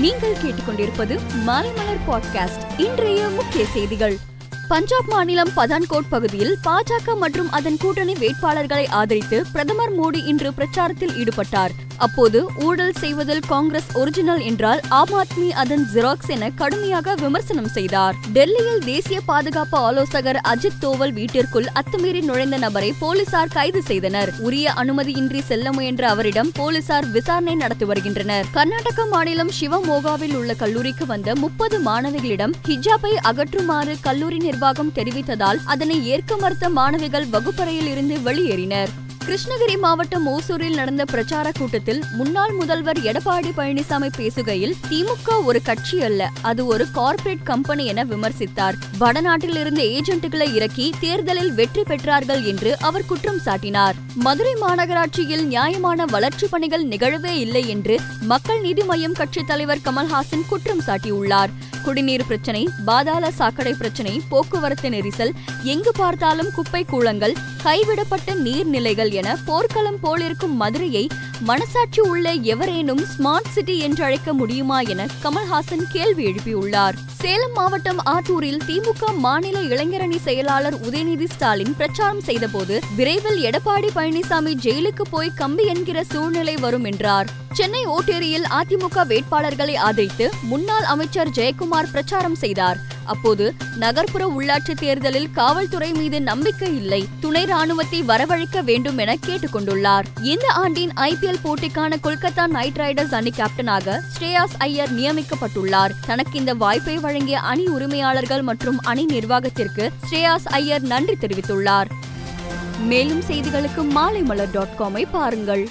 நீங்கள் கேட்டுக்கொண்டிருப்பது மாலைமலர் பாட்காஸ்ட் இன்றைய முக்கிய செய்திகள். பஞ்சாப் மாநிலம் பதான்கோட் பகுதியில் பாஜக மற்றும் அதன் கூட்டணி வேட்பாளர்களை ஆதரித்து பிரதமர் மோடி இன்று பிரச்சாரத்தில் ஈடுபட்டார். அப்போது ஊழல் செய்வதில் காங்கிரஸ் ஒரிஜினல் என்றால் ஆம் ஆத்மி அதன் ஜெராக்ஸ் என கடுமையாக விமர்சனம் செய்தார். டெல்லியில் தேசிய பாதுகாப்பு ஆலோசகர் அஜித் தோவல் வீட்டிற்குள் அத்துமீறி நுழைந்த நபரை போலீசார் கைது செய்தனர். உரிய அனுமதியின்றி செல்ல முயன்ற அவரிடம் போலீசார் விசாரணை நடத்தி வருகின்றனர். கர்நாடக மாநிலம் சிவமோகாவில் உள்ள கல்லூரிக்கு வந்த முப்பது மாணவிகளிடம் ஹிஜாபை அகற்றுமாறு கல்லூரி நிர்வாகம் தெரிவித்ததால் அதனை ஏற்க மறுத்த மாணவிகள் வகுப்பறையில் இருந்து வெளியேறினர். கிருஷ்ணகிரி மாவட்டம் ஓசூரில் நடந்த பிரச்சார கூட்டத்தில் முன்னாள் முதல்வர் எடப்பாடி பழனிசாமி பேசுகையில் திமுக ஒரு கட்சி அல்ல அது ஒரு கார்ப்பரேட் கம்பெனி என விமர்சித்தார். வடநாட்டில் இருந்த ஏஜென்ட்டுகளை இறக்கி தேர்தலில் வெற்றி பெற்றார்கள் என்று அவர் குற்றம் சாட்டினார். மதுரை மாநகராட்சியில் நியாயமான வளர்ச்சிப் பணிகள் நிகழவே இல்லை என்று மக்கள் நீதி மய்யம் கட்சித் தலைவர் கமல்ஹாசன் குற்றம் சாட்டியுள்ளார். குடிநீர் பிரச்சனை பாதாள சாக்கடை பிரச்சனை போக்குவரத்து நெரிசல் எங்கு பார்த்தாலும் குப்பை கூளங்கள் கைவிடப்பட்ட நீர்நிலைகள் என போர்க்களம் போலிருக்கும் மதுரையை மனசாட்சி உள்ள எவரேனும் ஸ்மார்ட் சிட்டி என்றழைக்க முடியுமா என கமல்ஹாசன் கேள்வி எழுப்பியுள்ளார். சேலம் மாவட்டம் ஆத்தூரில் திமுக மாநில இளைஞரணி செயலாளர் உதயநிதி ஸ்டாலின் பிரச்சாரம் செய்தபோது விரைவில் எடப்பாடி பழனிசாமி ஜெயிலுக்கு போய் கம்பி என்கிற சூழ்நிலை வரும் என்றார். சென்னை ஓட்டேரியில் அதிமுக வேட்பாளர்களை ஆதரித்து முன்னாள் அமைச்சர் ஜெயக்குமார் பிரச்சாரம் செய்தார். அப்போது நகர்ப்புற உள்ளாட்சி தேர்தலில் காவல்துறை மீது நம்பிக்கை இல்லை. துணை ராணுவத்தை வரவழைக்க வேண்டும் என கேட்டுக்கொண்டுள்ளார். இந்த ஆண்டின் ஐபிஎல் போட்டிக்கான கொல்கத்தா நைட் ரைடர்ஸ் அணி கேப்டனாக ஸ்ரேயாஸ் ஐயர் நியமிக்கப்பட்டுள்ளார். தனக்கு இந்த வாய்ப்பை வழங்கிய அணி உரிமையாளர்கள் மற்றும் அணி நிர்வாகத்திற்கு ஸ்ரேயாஸ் ஐயர் நன்றி தெரிவித்துள்ளார். மேலும் செய்திகளுக்கு மாலைமலர் டாட் காமை பாருங்கள்.